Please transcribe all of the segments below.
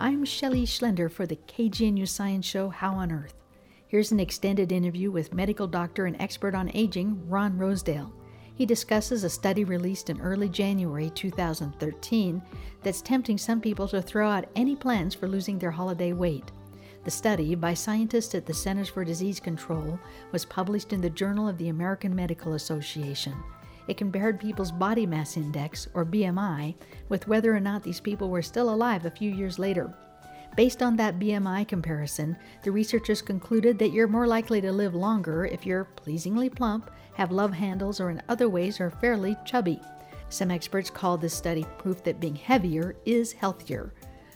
I'm Shelley Schlender for the KGNU Science Show How on Earth. Here's an extended interview with medical doctor and expert on aging, Ron Rosedale. He discusses a study released in early January 2013 that's tempting some people to throw out any plans for losing their holiday weight. The study, by scientists at the Centers for Disease Control, was published in the Journal of the American Medical Association. It compared people's body mass index, or BMI, with whether or not these people were still alive a few years later. Based on that BMI comparison, the researchers concluded that you're more likely to live longer if you're pleasingly plump, have love handles, or in other ways are fairly chubby. Some experts call this study proof that being heavier is healthier.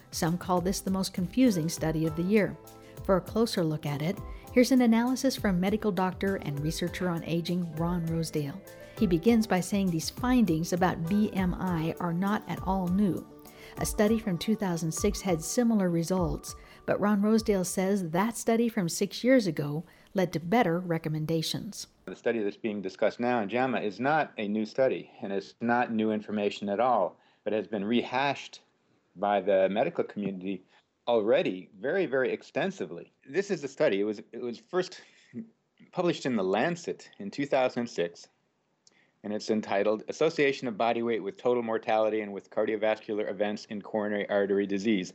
Some call this the most confusing study of the year. For a closer look at it, here's an analysis from medical doctor and researcher on aging Ron Rosedale. He begins by saying these findings about BMI are not at all new. A study from 2006 had similar results, but Ron Rosedale says that study from six years ago led to better recommendations. The study that's being discussed now in JAMA is not a new study, and it's not new information at all, but has been rehashed by the medical community already very, very extensively. This is a study. It was it was first published in the Lancet in 2006 and it's entitled Association of Body Weight with Total Mortality and with Cardiovascular Events in Coronary Artery Disease,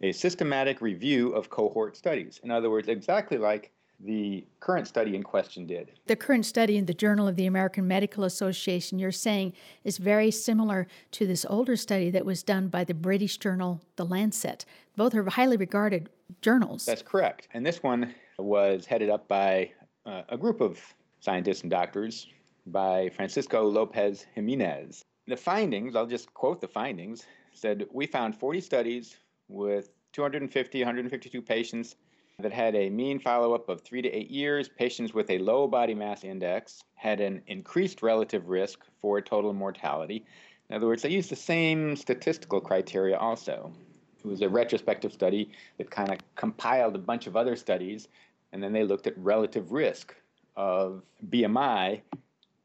a systematic review of cohort studies. In other words, exactly like the current study in question did. The current study in the Journal of the American Medical Association, you're saying, is very similar to this older study that was done by the British journal, The Lancet. Both are highly regarded journals. That's correct. And this one was headed up by uh, a group of scientists and doctors by Francisco Lopez Jimenez. The findings, I'll just quote the findings, said we found 40 studies with 250, 152 patients that had a mean follow up of three to eight years. Patients with a low body mass index had an increased relative risk for total mortality. In other words, they used the same statistical criteria also. It was a retrospective study that kind of compiled a bunch of other studies, and then they looked at relative risk of BMI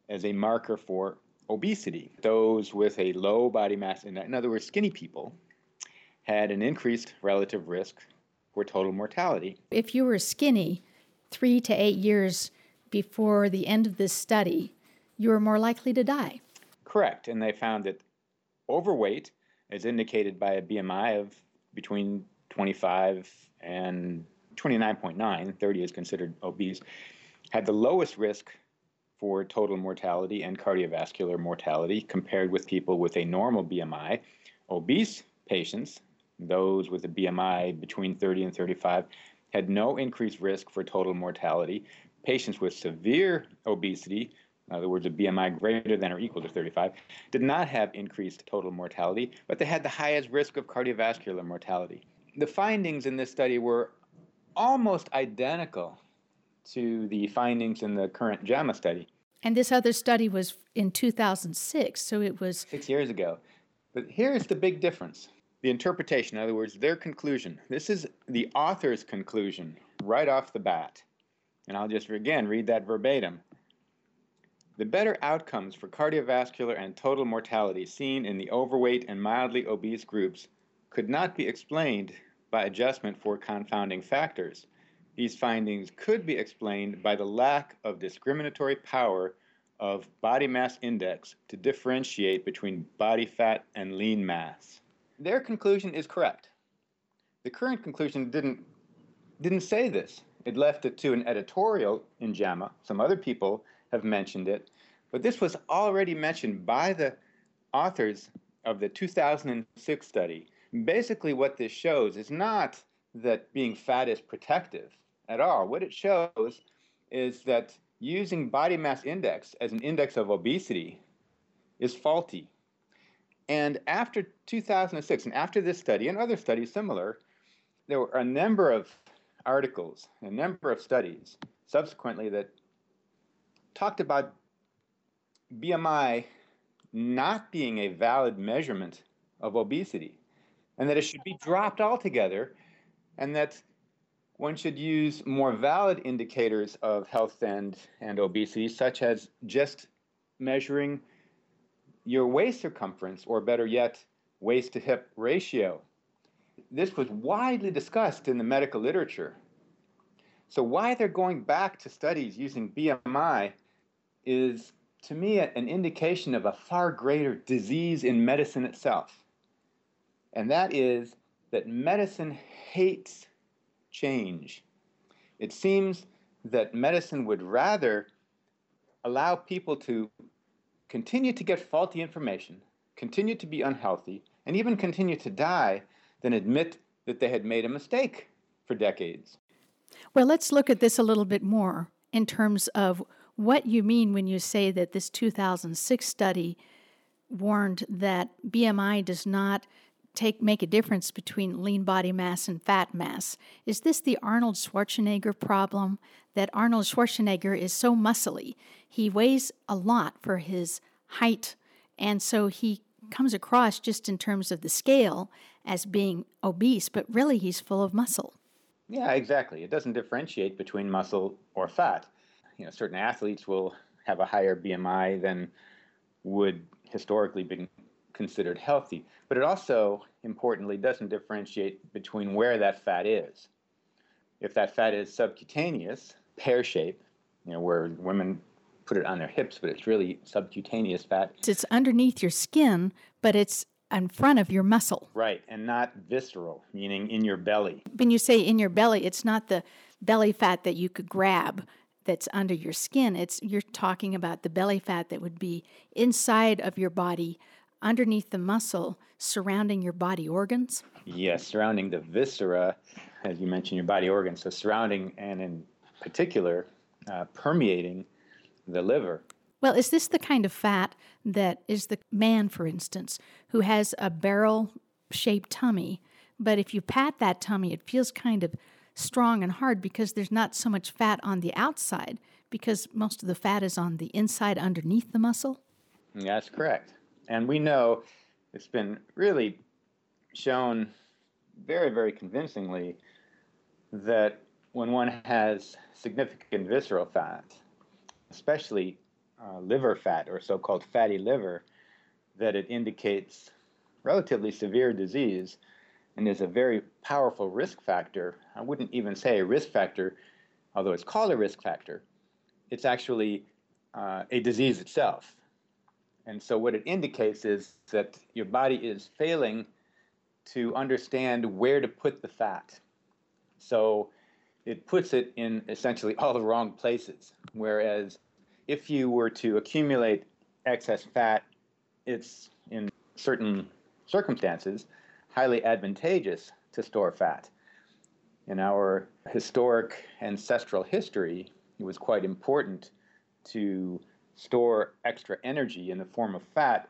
as a marker for obesity. Those with a low body mass index, in other words, skinny people, had an increased relative risk for total mortality. If you were skinny three to eight years before the end of this study, you were more likely to die. Correct. And they found that overweight, as indicated by a BMI of between 25 and 29.9, 30 is considered obese, had the lowest risk for total mortality and cardiovascular mortality compared with people with a normal BMI. Obese patients, those with a BMI between 30 and 35, had no increased risk for total mortality. Patients with severe obesity, in other words, a BMI greater than or equal to 35, did not have increased total mortality, but they had the highest risk of cardiovascular mortality. The findings in this study were almost identical to the findings in the current JAMA study. And this other study was in 2006, so it was six years ago. But here's the big difference the interpretation, in other words, their conclusion. This is the author's conclusion right off the bat. And I'll just again read that verbatim. The better outcomes for cardiovascular and total mortality seen in the overweight and mildly obese groups could not be explained by adjustment for confounding factors these findings could be explained by the lack of discriminatory power of body mass index to differentiate between body fat and lean mass. Their conclusion is correct. The current conclusion didn't, didn't say this. It left it to an editorial in JAMA. Some other people have mentioned it, but this was already mentioned by the authors of the 2006 study. Basically, what this shows is not that being fat is protective at all. What it shows is that using body mass index as an index of obesity is faulty. And after 2006, and after this study and other studies similar, there were a number of articles, a number of studies subsequently that talked about BMI not being a valid measurement of obesity and that it should be dropped altogether and that one should use more valid indicators of health and, and obesity, such as just measuring your waist circumference, or better yet, waist to hip ratio. this was widely discussed in the medical literature. So, why they're going back to studies using BMI is, to me, an indication of a far greater disease in medicine itself. And that is that medicine hates change. It seems that medicine would rather allow people to continue to get faulty information, continue to be unhealthy, and even continue to die than admit that they had made a mistake for decades. Well, let's look at this a little bit more in terms of what you mean when you say that this 2006 study warned that BMI does not take make a difference between lean body mass and fat mass. Is this the Arnold Schwarzenegger problem that Arnold Schwarzenegger is so muscly? He weighs a lot for his height and so he comes across just in terms of the scale as being obese, but really he's full of muscle. Yeah, exactly. It doesn't differentiate between muscle or fat. You know, certain athletes will have a higher BMI than would historically be considered healthy. But it also, importantly, doesn't differentiate between where that fat is. If that fat is subcutaneous, pear shape, you know, where women put it on their hips, but it's really subcutaneous fat. It's underneath your skin, but it's in front of your muscle. Right, and not visceral, meaning in your belly. When you say in your belly, it's not the belly fat that you could grab that's under your skin. It's you're talking about the belly fat that would be inside of your body, underneath the muscle, surrounding your body organs. Yes, surrounding the viscera, as you mentioned, your body organs. So surrounding and in particular, uh, permeating the liver. Well, is this the kind of fat that is the man, for instance, who has a barrel shaped tummy, but if you pat that tummy, it feels kind of strong and hard because there's not so much fat on the outside, because most of the fat is on the inside underneath the muscle? That's correct. And we know it's been really shown very, very convincingly that when one has significant visceral fat, especially uh, liver fat or so called fatty liver, that it indicates relatively severe disease and is a very powerful risk factor. I wouldn't even say a risk factor, although it's called a risk factor. It's actually uh, a disease itself. And so, what it indicates is that your body is failing to understand where to put the fat. So, it puts it in essentially all the wrong places. Whereas if you were to accumulate excess fat, it's in certain circumstances highly advantageous to store fat. In our historic ancestral history, it was quite important to store extra energy in the form of fat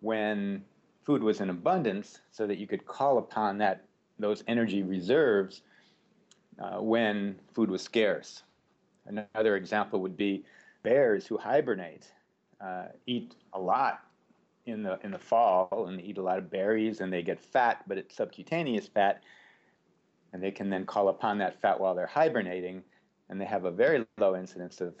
when food was in abundance so that you could call upon that those energy reserves uh, when food was scarce. Another example would be bears who hibernate uh, eat a lot in the in the fall and eat a lot of berries and they get fat, but it's subcutaneous fat, and they can then call upon that fat while they're hibernating, and they have a very low incidence of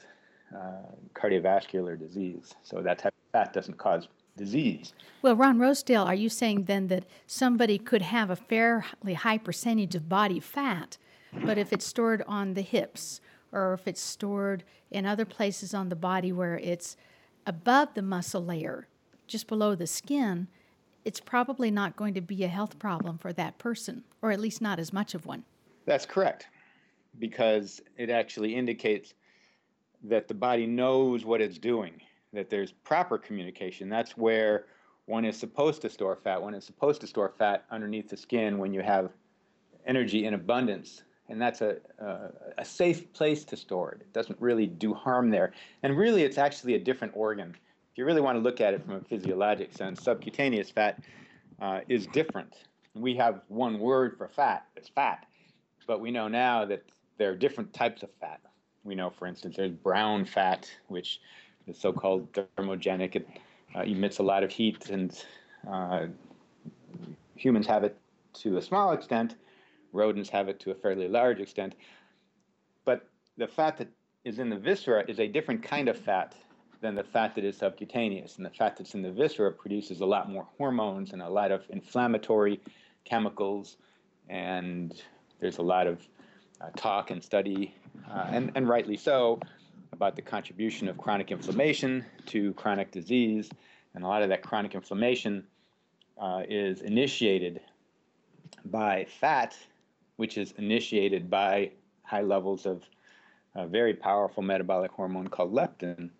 uh, cardiovascular disease. So that type of fat doesn't cause disease. Well, Ron Rosedale, are you saying then that somebody could have a fairly high percentage of body fat but if it's stored on the hips or if it's stored in other places on the body where it's above the muscle layer, just below the skin, it's probably not going to be a health problem for that person, or at least not as much of one. That's correct, because it actually indicates that the body knows what it's doing, that there's proper communication. That's where one is supposed to store fat. One is supposed to store fat underneath the skin when you have energy in abundance and that's a, a, a, safe place to store it. It doesn't really do harm there. And really, it's actually a different organ. If you really want to look at it from a physiologic sense, subcutaneous fat uh, is different. We have one word for fat, it's fat. But we know now that there are different types of fat. We know, for instance, there's brown fat, which is so called thermogenic. It uh, emits a lot of heat, and uh, humans have it to a small extent rodents have it to a fairly large extent. But the fat that is in the viscera is a different kind of fat than the fat that is subcutaneous. And the fat that's in the viscera produces a lot more hormones and a lot of inflammatory chemicals, and there's a lot of talk and study, uh, and, and rightly so, about the contribution of chronic inflammation to chronic disease. And a lot of that chronic inflammation uh, is initiated by fat, which is initiated by high levels of a very powerful metabolic hormone called leptin.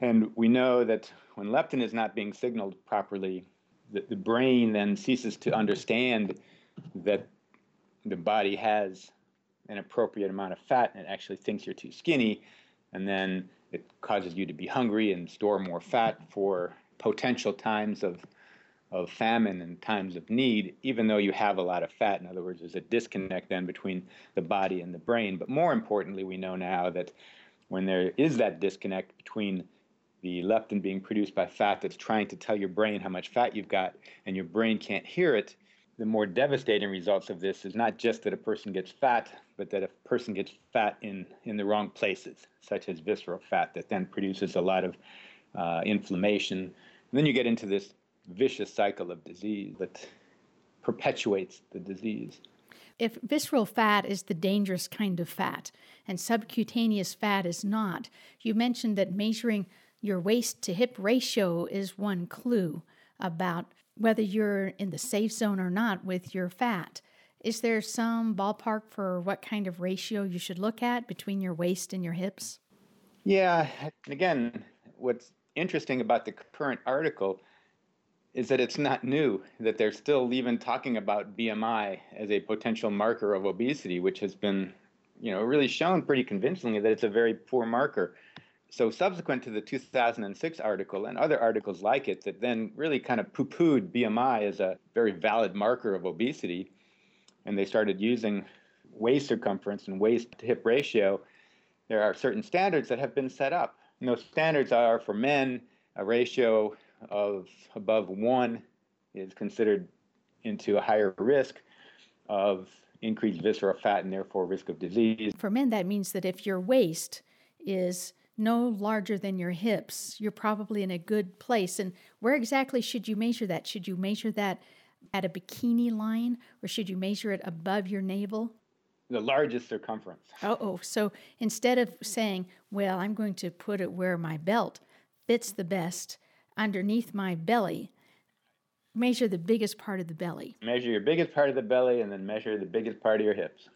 And we know that when leptin is not being signaled properly, the, the brain then ceases to understand that the body has an appropriate amount of fat and it actually thinks you're too skinny. And then it causes you to be hungry and store more fat for potential times of, of famine and times of need, even though you have a lot of fat. In other words, there's a disconnect then between the body and the brain. But more importantly, we know now that when there is that disconnect between the leptin being produced by fat that's trying to tell your brain how much fat you've got, and your brain can't hear it, the more devastating results of this is not just that a person gets fat, but that a person gets fat in, in the wrong places, such as visceral fat, that then produces a lot of uh, inflammation. And then you get into this vicious cycle of disease that perpetuates the disease. If visceral fat is the dangerous kind of fat and subcutaneous fat is not, you mentioned that measuring your waist to hip ratio is one clue about whether you're in the safe zone or not with your fat. Is there some ballpark for what kind of ratio you should look at between your waist and your hips? Yeah, again, what's interesting about the current article is that it's not new, that they're still even talking about BMI as a potential marker of obesity, which has been, you know, really shown pretty convincingly that it's a very poor marker so subsequent to the 2006 article and other articles like it that then really kind of poo-pooed BMI as a very valid marker of obesity, and they started using waist circumference and waist to hip ratio, there are certain standards that have been set up. And those standards are for men, a ratio of above one is considered into a higher risk of increased visceral fat and therefore risk of disease. For men, that means that if your waist is no larger than your hips, you're probably in a good place. And where exactly should you measure that? Should you measure that at a bikini line or should you measure it above your navel? The largest circumference. Oh, oh. So instead of saying, well, I'm going to put it where my belt fits the best underneath my belly, measure the biggest part of the belly. Measure your biggest part of the belly and then measure the biggest part of your hips.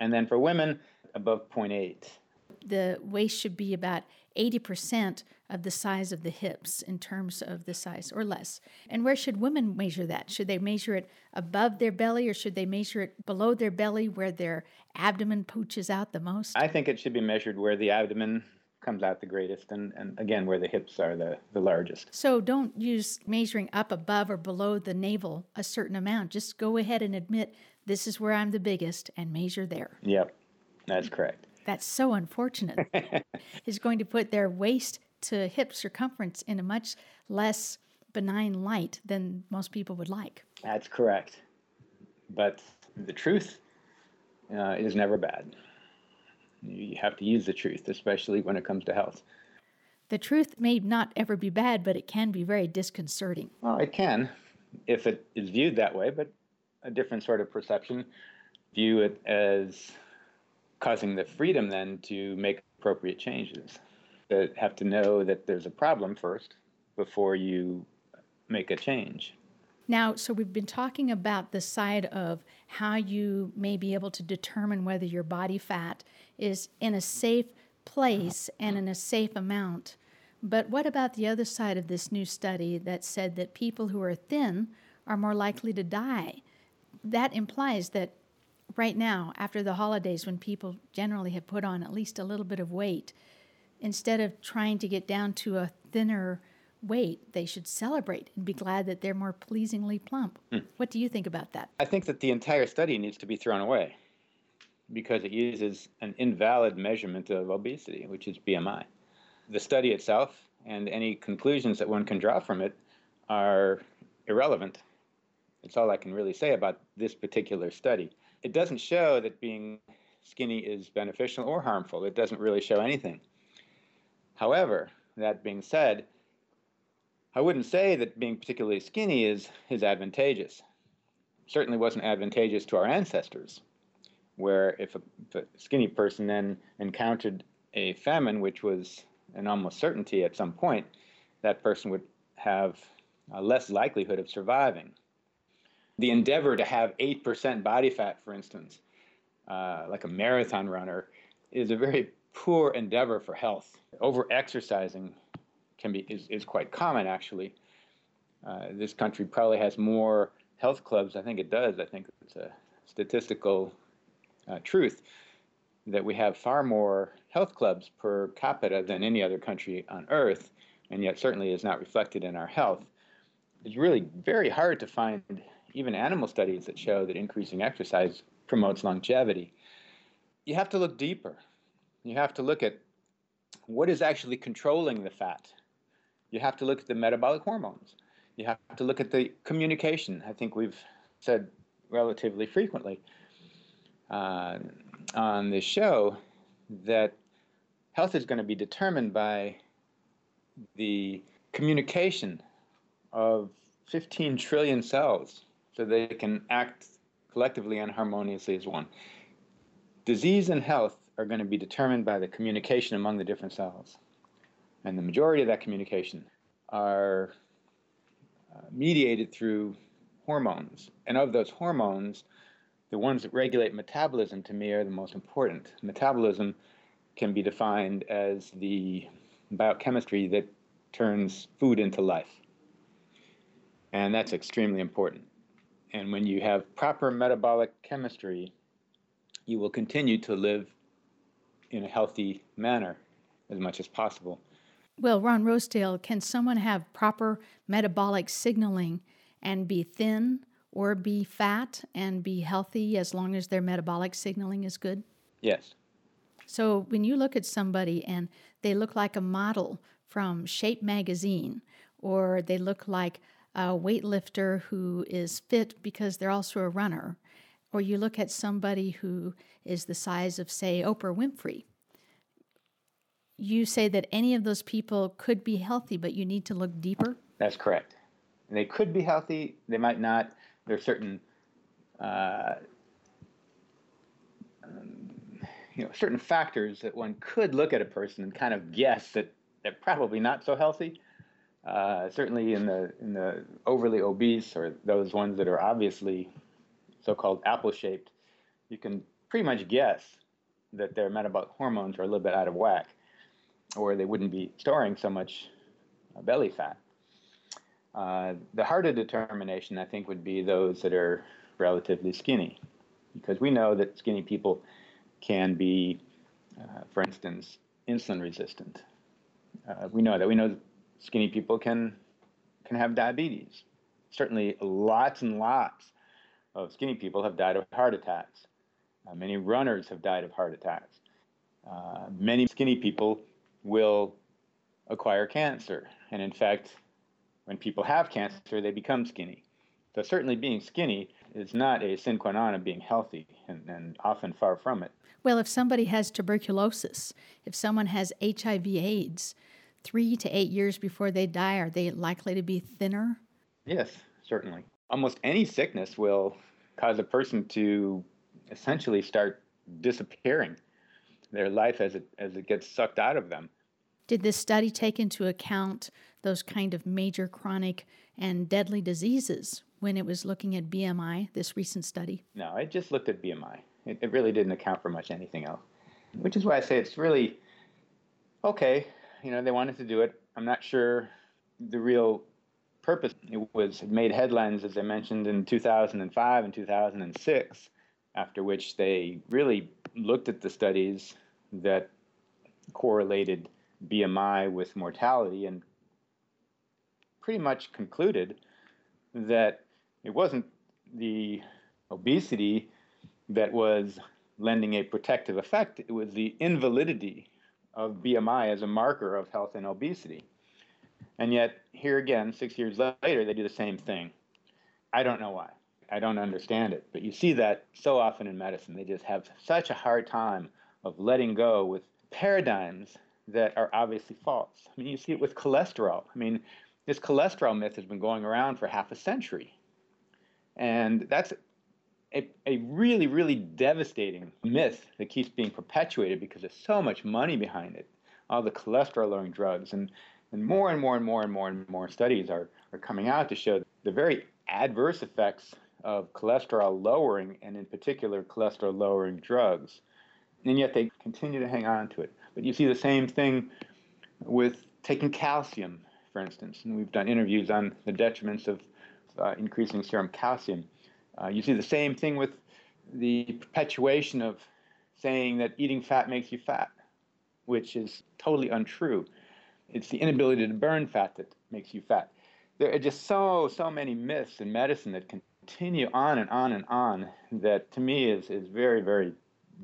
And then for women, above 0.8 the waist should be about 80% of the size of the hips in terms of the size or less. And where should women measure that? Should they measure it above their belly or should they measure it below their belly where their abdomen pooches out the most? I think it should be measured where the abdomen comes out the greatest and, and again where the hips are the, the largest. So don't use measuring up above or below the navel a certain amount. Just go ahead and admit this is where I'm the biggest and measure there. Yep, that's correct that's so unfortunate, is going to put their waist to hip circumference in a much less benign light than most people would like. That's correct. But the truth uh, is never bad. You have to use the truth, especially when it comes to health. The truth may not ever be bad, but it can be very disconcerting. Well, it can if it is viewed that way, but a different sort of perception view it as causing the freedom then to make appropriate changes. That have to know that there's a problem first before you make a change. Now, so we've been talking about the side of how you may be able to determine whether your body fat is in a safe place and in a safe amount. But what about the other side of this new study that said that people who are thin are more likely to die? That implies that right now, after the holidays, when people generally have put on at least a little bit of weight, instead of trying to get down to a thinner weight, they should celebrate and be glad that they're more pleasingly plump. Hmm. What do you think about that? I think that the entire study needs to be thrown away because it uses an invalid measurement of obesity, which is BMI. The study itself and any conclusions that one can draw from it are irrelevant. That's all I can really say about this particular study it doesn't show that being skinny is beneficial or harmful. It doesn't really show anything. However, that being said, I wouldn't say that being particularly skinny is, is advantageous. certainly wasn't advantageous to our ancestors, where if a, if a skinny person then encountered a famine, which was an almost certainty at some point, that person would have less likelihood of surviving. The endeavor to have 8% body fat, for instance, uh, like a marathon runner, is a very poor endeavor for health. Over exercising can be is, is quite common actually. Uh, this country probably has more health clubs. I think it does. I think it's a statistical uh, truth that we have far more health clubs per capita than any other country on earth, and yet certainly is not reflected in our health. It's really very hard to find even animal studies that show that increasing exercise promotes longevity. You have to look deeper. You have to look at what is actually controlling the fat. You have to look at the metabolic hormones. You have to look at the communication. I think we've said relatively frequently uh, on this show that health is going to be determined by the communication of 15 trillion cells so they can act collectively and harmoniously as one. Disease and health are going to be determined by the communication among the different cells. And the majority of that communication are uh, mediated through hormones. And of those hormones, the ones that regulate metabolism to me are the most important. Metabolism can be defined as the biochemistry that turns food into life. And that's extremely important. And when you have proper metabolic chemistry, you will continue to live in a healthy manner as much as possible. Well, Ron Rosedale, can someone have proper metabolic signaling and be thin or be fat and be healthy as long as their metabolic signaling is good? Yes. So when you look at somebody and they look like a model from Shape magazine, or they look like a weightlifter who is fit because they're also a runner, or you look at somebody who is the size of, say, Oprah Winfrey, you say that any of those people could be healthy, but you need to look deeper? That's correct. They could be healthy, they might not. There are certain, uh, you know, certain factors that one could look at a person and kind of guess that they're probably not so healthy. Uh, certainly in the in the overly obese or those ones that are obviously so-called apple-shaped, you can pretty much guess that their metabolic hormones are a little bit out of whack or they wouldn't be storing so much uh, belly fat. Uh, the harder determination, I think, would be those that are relatively skinny, because we know that skinny people can be, uh, for instance, insulin resistant. Uh, we know that. We know skinny people can can have diabetes. Certainly, lots and lots of skinny people have died of heart attacks. Uh, many runners have died of heart attacks. Uh, many skinny people will acquire cancer. And in fact, when people have cancer, they become skinny. So certainly being skinny is not a sine qua non of being healthy, and, and often far from it. Well, if somebody has tuberculosis, if someone has HIV AIDS, three to eight years before they die, are they likely to be thinner? Yes, certainly. Almost any sickness will cause a person to essentially start disappearing their life as it as it gets sucked out of them. Did this study take into account those kind of major chronic and deadly diseases when it was looking at BMI, this recent study? No, it just looked at BMI. It, it really didn't account for much anything else, which is why I say it's really okay. You know, they wanted to do it. I'm not sure the real purpose. It was it made headlines, as I mentioned, in 2005 and 2006, after which they really looked at the studies that correlated BMI with mortality and pretty much concluded that it wasn't the obesity that was lending a protective effect, it was the invalidity of BMI as a marker of health and obesity. And yet, here again, six years later, they do the same thing. I don't know why. I don't understand it. But you see that so often in medicine. They just have such a hard time of letting go with paradigms that are obviously false. I mean, you see it with cholesterol. I mean, this cholesterol myth has been going around for half a century. And that's a, a really, really devastating myth that keeps being perpetuated because there's so much money behind it. All the cholesterol lowering drugs. And, and more and more and more and more and more studies are, are coming out to show the very adverse effects of cholesterol lowering, and in particular, cholesterol lowering drugs. And yet they continue to hang on to it. But you see the same thing with taking calcium, for instance. And we've done interviews on the detriments of uh, increasing serum calcium. Uh, you see the same thing with the perpetuation of saying that eating fat makes you fat, which is totally untrue. It's the inability to burn fat that makes you fat. There are just so, so many myths in medicine that continue on and on and on that to me is, is very, very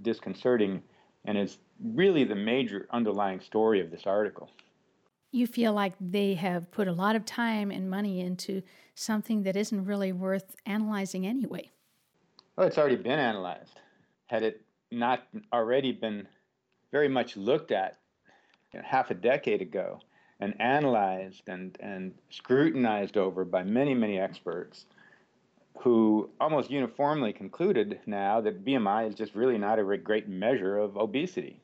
disconcerting and is really the major underlying story of this article. You feel like they have put a lot of time and money into something that isn't really worth analyzing anyway. Well, it's already been analyzed. Had it not already been very much looked at you know, half a decade ago and analyzed and, and scrutinized over by many, many experts, who almost uniformly concluded now that BMI is just really not a great measure of obesity.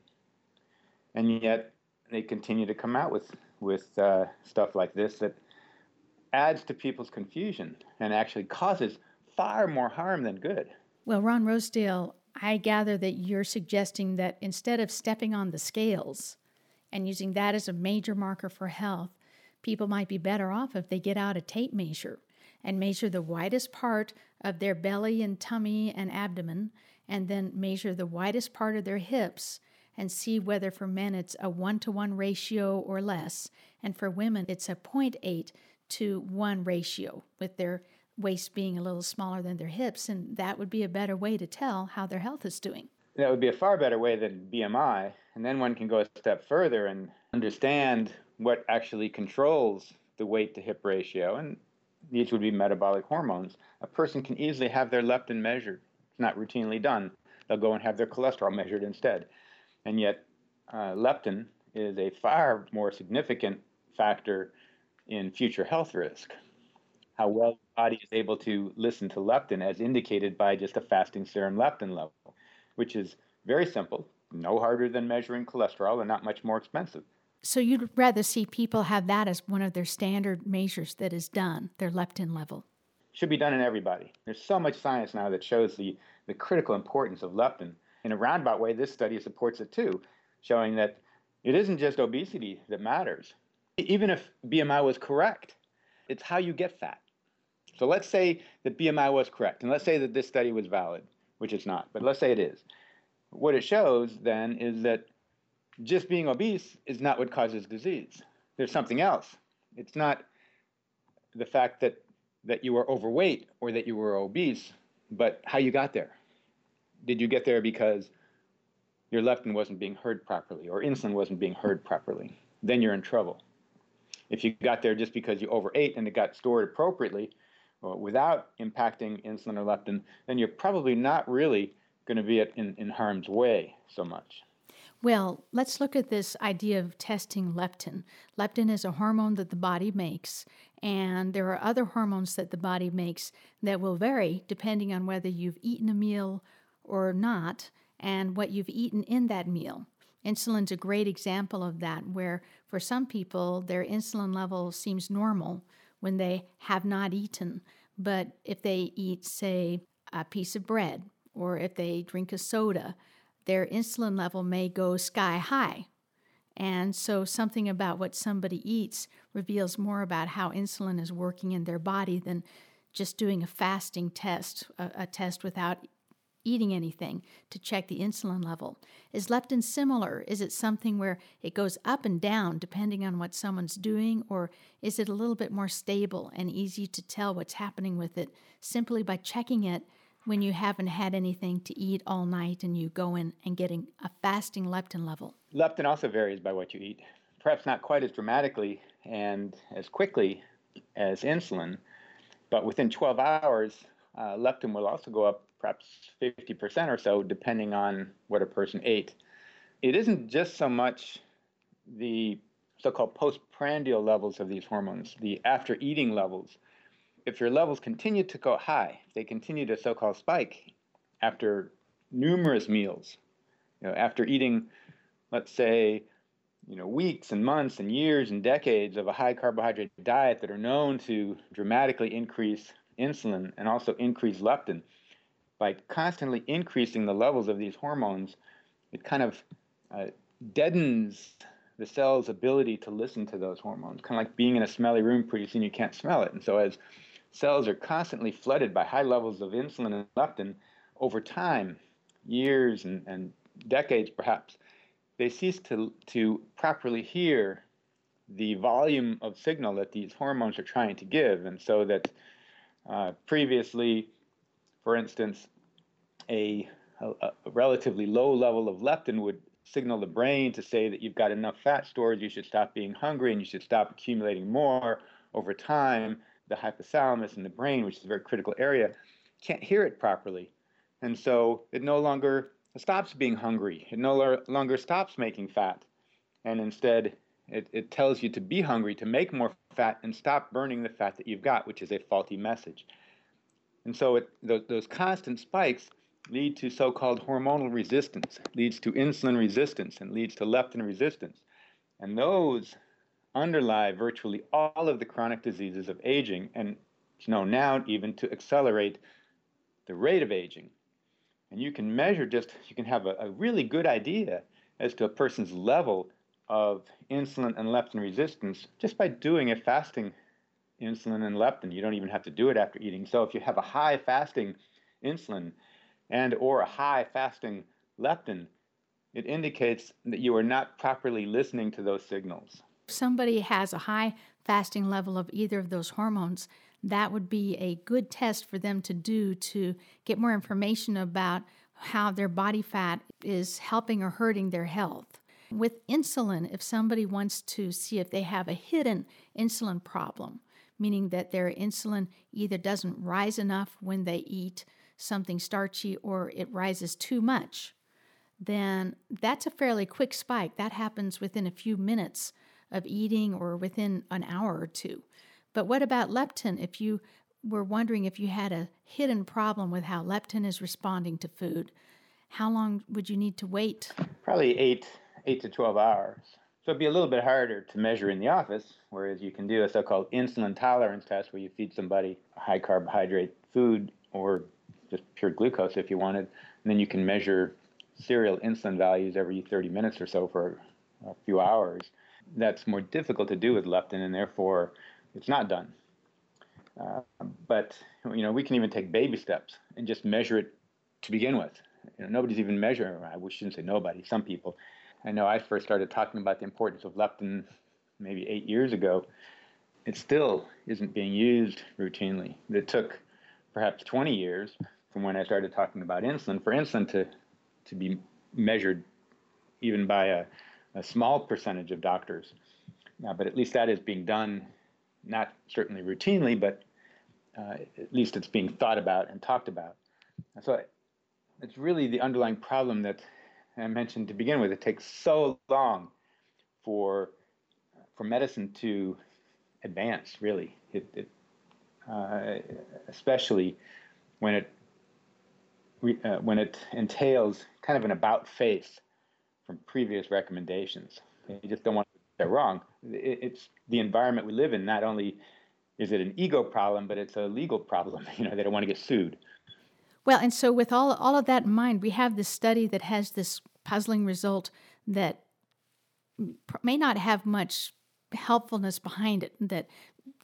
And yet they continue to come out with, with uh, stuff like this that adds to people's confusion and actually causes far more harm than good. Well, Ron Rosedale, I gather that you're suggesting that instead of stepping on the scales and using that as a major marker for health, people might be better off if they get out a tape measure and measure the widest part of their belly and tummy and abdomen, and then measure the widest part of their hips and see whether for men it's a 1 to 1 ratio or less, and for women it's a 0.8 to 1 ratio, with their waist being a little smaller than their hips, and that would be a better way to tell how their health is doing. That would be a far better way than BMI, and then one can go a step further and understand what actually controls the weight to hip ratio, and these would be metabolic hormones. A person can easily have their leptin measured. It's not routinely done. They'll go and have their cholesterol measured instead. And yet, uh, leptin is a far more significant factor in future health risk. How well the body is able to listen to leptin, as indicated by just a fasting serum leptin level, which is very simple, no harder than measuring cholesterol and not much more expensive. So you'd rather see people have that as one of their standard measures that is done, their leptin level. Should be done in everybody. There's so much science now that shows the, the critical importance of leptin. In a roundabout way, this study supports it too, showing that it isn't just obesity that matters. Even if BMI was correct, it's how you get fat. So let's say that BMI was correct, and let's say that this study was valid, which it's not, but let's say it is. What it shows then is that just being obese is not what causes disease. There's something else. It's not the fact that, that you were overweight or that you were obese, but how you got there. Did you get there because your leptin wasn't being heard properly or insulin wasn't being heard properly? Then you're in trouble. If you got there just because you overate and it got stored appropriately uh, without impacting insulin or leptin, then you're probably not really going to be in, in harm's way so much. Well, let's look at this idea of testing leptin. Leptin is a hormone that the body makes, and there are other hormones that the body makes that will vary depending on whether you've eaten a meal or not and what you've eaten in that meal. Insulin's a great example of that, where for some people, their insulin level seems normal when they have not eaten. But if they eat, say, a piece of bread, or if they drink a soda, their insulin level may go sky high. And so, something about what somebody eats reveals more about how insulin is working in their body than just doing a fasting test, a, a test without eating anything to check the insulin level. Is leptin similar? Is it something where it goes up and down depending on what someone's doing, or is it a little bit more stable and easy to tell what's happening with it simply by checking it when you haven't had anything to eat all night and you go in and getting a fasting leptin level? Leptin also varies by what you eat, perhaps not quite as dramatically and as quickly as insulin, but within 12 hours, uh, leptin will also go up perhaps 50% or so, depending on what a person ate. It isn't just so much the so called postprandial levels of these hormones, the after eating levels, if your levels continue to go high, they continue to so-called spike after numerous meals, you know, after eating, let's say, you know, weeks and months and years and decades of a high carbohydrate diet that are known to dramatically increase insulin and also increase leptin, by constantly increasing the levels of these hormones, it kind of uh, deadens the cell's ability to listen to those hormones. Kind of like being in a smelly room, pretty soon you can't smell it. And so, as cells are constantly flooded by high levels of insulin and leptin over time, years and, and decades perhaps, they cease to, to properly hear the volume of signal that these hormones are trying to give. And so that uh, previously, for instance, a, a, a, relatively low level of leptin would signal the brain to say that you've got enough fat stored, you should stop being hungry, and you should stop accumulating more. Over time, the hypothalamus in the brain, which is a very critical area, can't hear it properly. And so it no longer stops being hungry. It no longer stops making fat. And instead, it, it tells you to be hungry, to make more fat, and stop burning the fat that you've got, which is a faulty message. And so it, those, those constant spikes lead to so-called hormonal resistance, leads to insulin resistance, and leads to leptin resistance. And those underlie virtually all of the chronic diseases of aging, and it's known now even to accelerate the rate of aging. And you can measure just, you can have a, a really good idea as to a person's level of insulin and leptin resistance just by doing a fasting insulin and leptin. You don't even have to do it after eating. So if you have a high fasting insulin and or a high fasting leptin, it indicates that you are not properly listening to those signals. Somebody has a high fasting level of either of those hormones, that would be a good test for them to do to get more information about how their body fat is helping or hurting their health. With insulin, if somebody wants to see if they have a hidden insulin problem, meaning that their insulin either doesn't rise enough when they eat something starchy or it rises too much, then that's a fairly quick spike. That happens within a few minutes of eating or within an hour or two. But what about leptin? If you were wondering if you had a hidden problem with how leptin is responding to food, how long would you need to wait? Probably eight, eight to 12 hours. So it'd be a little bit harder to measure in the office, whereas you can do a so called insulin tolerance test where you feed somebody a high carbohydrate food or just pure glucose if you wanted. And then you can measure serial insulin values every 30 minutes or so for a few hours. That's more difficult to do with leptin, and therefore it's not done. Uh, but you know, we can even take baby steps and just measure it to begin with. You know, nobody's even measuring. I shouldn't say nobody. Some people. I know I first started talking about the importance of leptin maybe eight years ago. It still isn't being used routinely. It took perhaps 20 years from when I started talking about insulin, for insulin to, to be measured even by a, a small percentage of doctors. But at least that is being done, not certainly routinely, but uh, at least it's being thought about and talked about. So it's really the underlying problem that I mentioned to begin with. It takes so long for for medicine to advance. Really, it, it uh, especially when it uh, when it entails kind of an about face from previous recommendations. You just don't want to get wrong. It's the environment we live in. Not only is it an ego problem, but it's a legal problem. You know, they don't want to get sued. Well, and so with all all of that in mind, we have this study that has this puzzling result that may not have much helpfulness behind it. That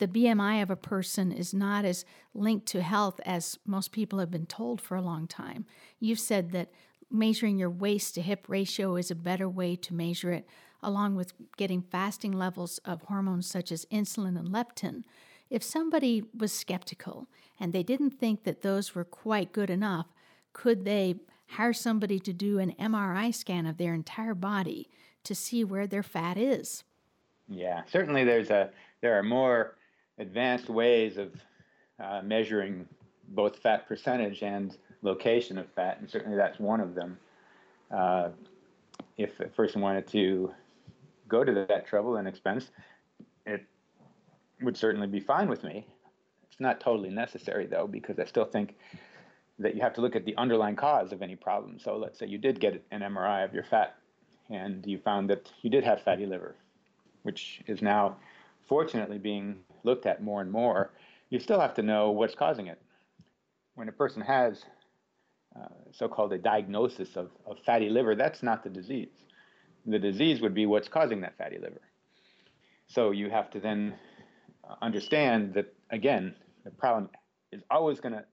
the BMI of a person is not as linked to health as most people have been told for a long time. You've said that measuring your waist to hip ratio is a better way to measure it, along with getting fasting levels of hormones such as insulin and leptin. If somebody was skeptical and they didn't think that those were quite good enough, could they hire somebody to do an MRI scan of their entire body to see where their fat is? Yeah, certainly there's a there are more advanced ways of uh, measuring both fat percentage and location of fat, and certainly that's one of them. Uh, if a person wanted to go to that trouble and expense, it would certainly be fine with me. It's not totally necessary though, because I still think that you have to look at the underlying cause of any problem. So let's say you did get an MRI of your fat and you found that you did have fatty liver, which is now fortunately being looked at more and more. You still have to know what's causing it. When a person has uh, so-called a diagnosis of, of fatty liver, that's not the disease. The disease would be what's causing that fatty liver. So you have to then understand that, again, the problem is always going to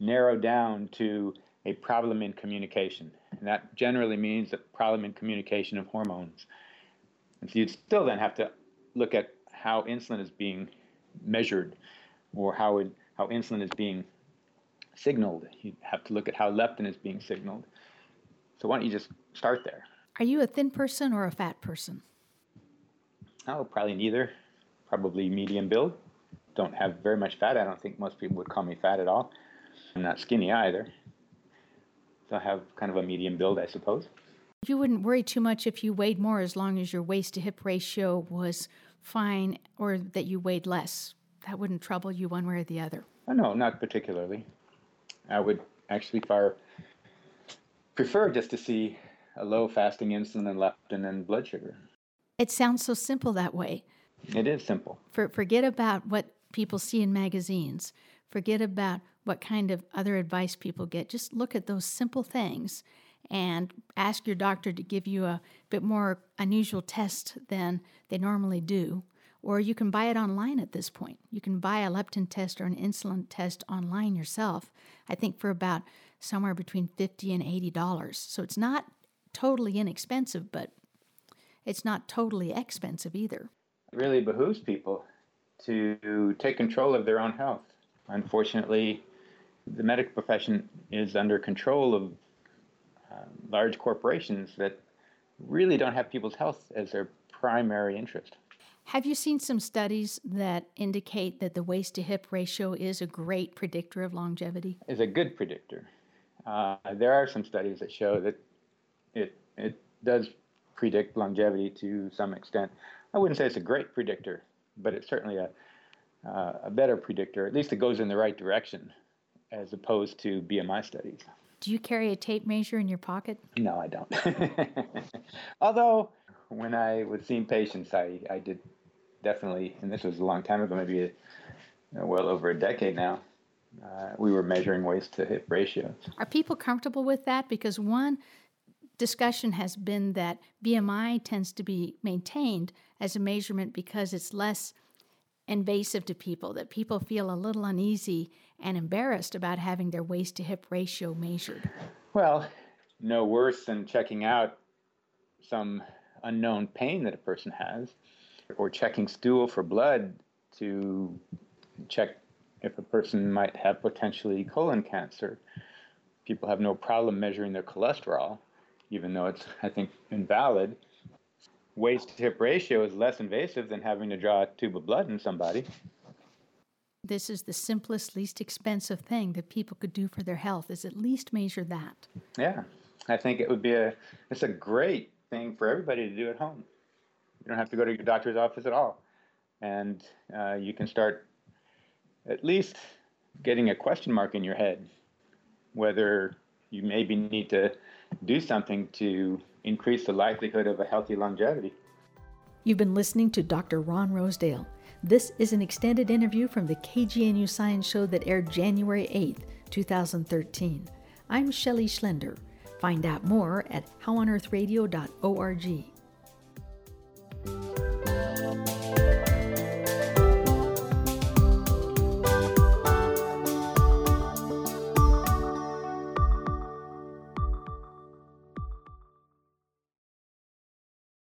narrow down to a problem in communication. And that generally means a problem in communication of hormones. And so you'd still then have to look at how insulin is being measured or how, it, how insulin is being signaled. You have to look at how leptin is being signaled. So why don't you just start there? Are you a thin person or a fat person? Oh, probably neither. Probably medium build. Don't have very much fat. I don't think most people would call me fat at all. I'm not skinny either. So I have kind of a medium build, I suppose. You wouldn't worry too much if you weighed more as long as your waist to hip ratio was fine or that you weighed less. That wouldn't trouble you one way or the other. Oh, no, not particularly. I would actually far prefer just to see a low fasting insulin and leptin and blood sugar. It sounds so simple that way. It is simple. For, forget about what people see in magazines. Forget about what kind of other advice people get. Just look at those simple things and ask your doctor to give you a bit more unusual test than they normally do. Or you can buy it online at this point. You can buy a leptin test or an insulin test online yourself. I think for about somewhere between 50 and $80. So it's not totally inexpensive, but it's not totally expensive either. It really behooves people to take control of their own health. Unfortunately, the medical profession is under control of uh, large corporations that really don't have people's health as their primary interest. Have you seen some studies that indicate that the waist to hip ratio is a great predictor of longevity? Is a good predictor. Uh, there are some studies that show that it it does predict longevity to some extent. I wouldn't say it's a great predictor, but it's certainly a uh, a better predictor. At least it goes in the right direction, as opposed to BMI studies. Do you carry a tape measure in your pocket? No, I don't. Although when I was seeing patients, I, I did definitely, and this was a long time ago, maybe a, well over a decade now. Uh, we were measuring waist to hip ratios. Are people comfortable with that? Because one discussion has been that BMI tends to be maintained as a measurement because it's less invasive to people, that people feel a little uneasy and embarrassed about having their waist to hip ratio measured? Well, no worse than checking out some unknown pain that a person has, or checking stool for blood to check if a person might have potentially colon cancer. People have no problem measuring their cholesterol, even though it's, I think, invalid waist to hip ratio is less invasive than having to draw a tube of blood in somebody. This is the simplest, least expensive thing that people could do for their health is at least measure that. Yeah. I think it would be a it's a great thing for everybody to do at home. You don't have to go to your doctor's office at all. And uh, you can start at least getting a question mark in your head whether you maybe need to do something to increase the likelihood of a healthy longevity. You've been listening to Dr. Ron Rosedale. This is an extended interview from the KGNU Science Show that aired January 8th, 2013. I'm Shelley Schlender. Find out more at howonearthradio.org.